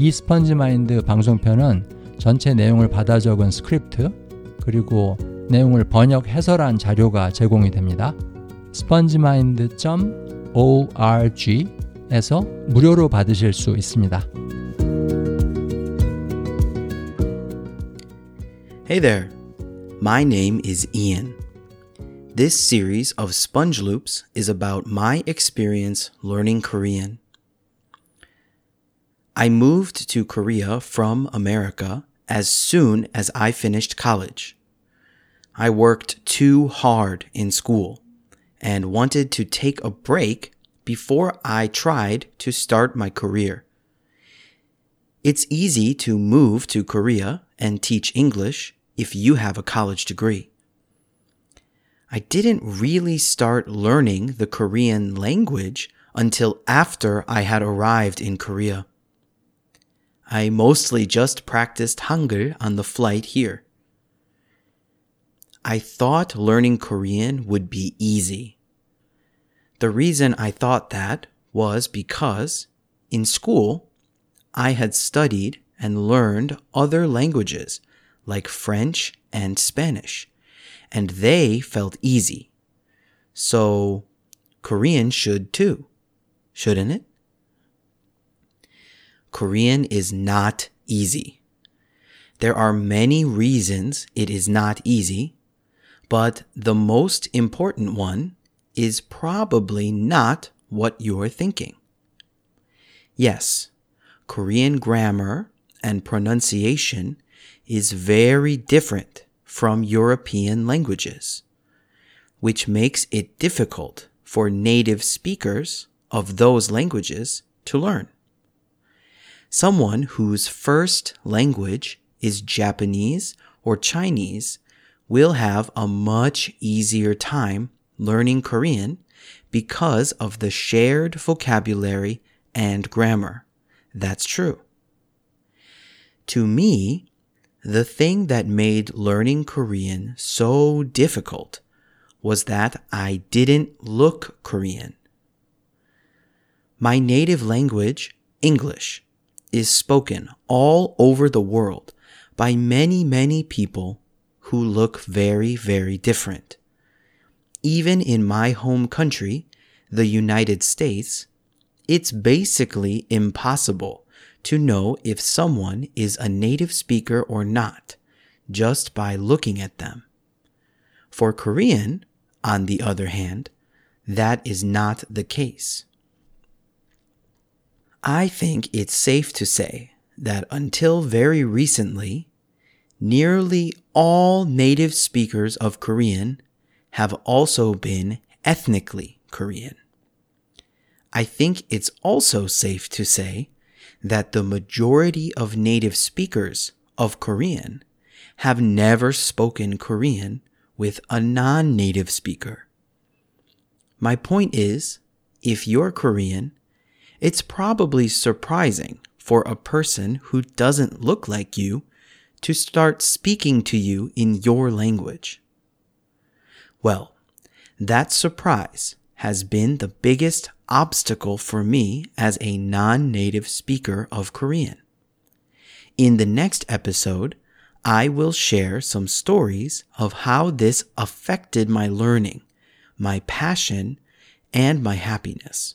이 스펀지 마인드 방송편은 전체 내용을 받아 적은 스크립트 그리고 내용을 번역 해설한 자료가 제공이 됩니다. spongemind.org에서 무료로 받으실 수 있습니다. Hey there. My name is Ian. This series of Sponge Loops is about my experience learning Korean. I moved to Korea from America as soon as I finished college. I worked too hard in school and wanted to take a break before I tried to start my career. It's easy to move to Korea and teach English if you have a college degree. I didn't really start learning the Korean language until after I had arrived in Korea. I mostly just practiced Hangul on the flight here. I thought learning Korean would be easy. The reason I thought that was because in school, I had studied and learned other languages like French and Spanish, and they felt easy. So Korean should too, shouldn't it? Korean is not easy. There are many reasons it is not easy, but the most important one is probably not what you're thinking. Yes, Korean grammar and pronunciation is very different from European languages, which makes it difficult for native speakers of those languages to learn. Someone whose first language is Japanese or Chinese will have a much easier time learning Korean because of the shared vocabulary and grammar. That's true. To me, the thing that made learning Korean so difficult was that I didn't look Korean. My native language, English, is spoken all over the world by many, many people who look very, very different. Even in my home country, the United States, it's basically impossible to know if someone is a native speaker or not just by looking at them. For Korean, on the other hand, that is not the case. I think it's safe to say that until very recently, nearly all native speakers of Korean have also been ethnically Korean. I think it's also safe to say that the majority of native speakers of Korean have never spoken Korean with a non native speaker. My point is, if you're Korean, it's probably surprising for a person who doesn't look like you to start speaking to you in your language. Well, that surprise has been the biggest obstacle for me as a non native speaker of Korean. In the next episode, I will share some stories of how this affected my learning, my passion, and my happiness.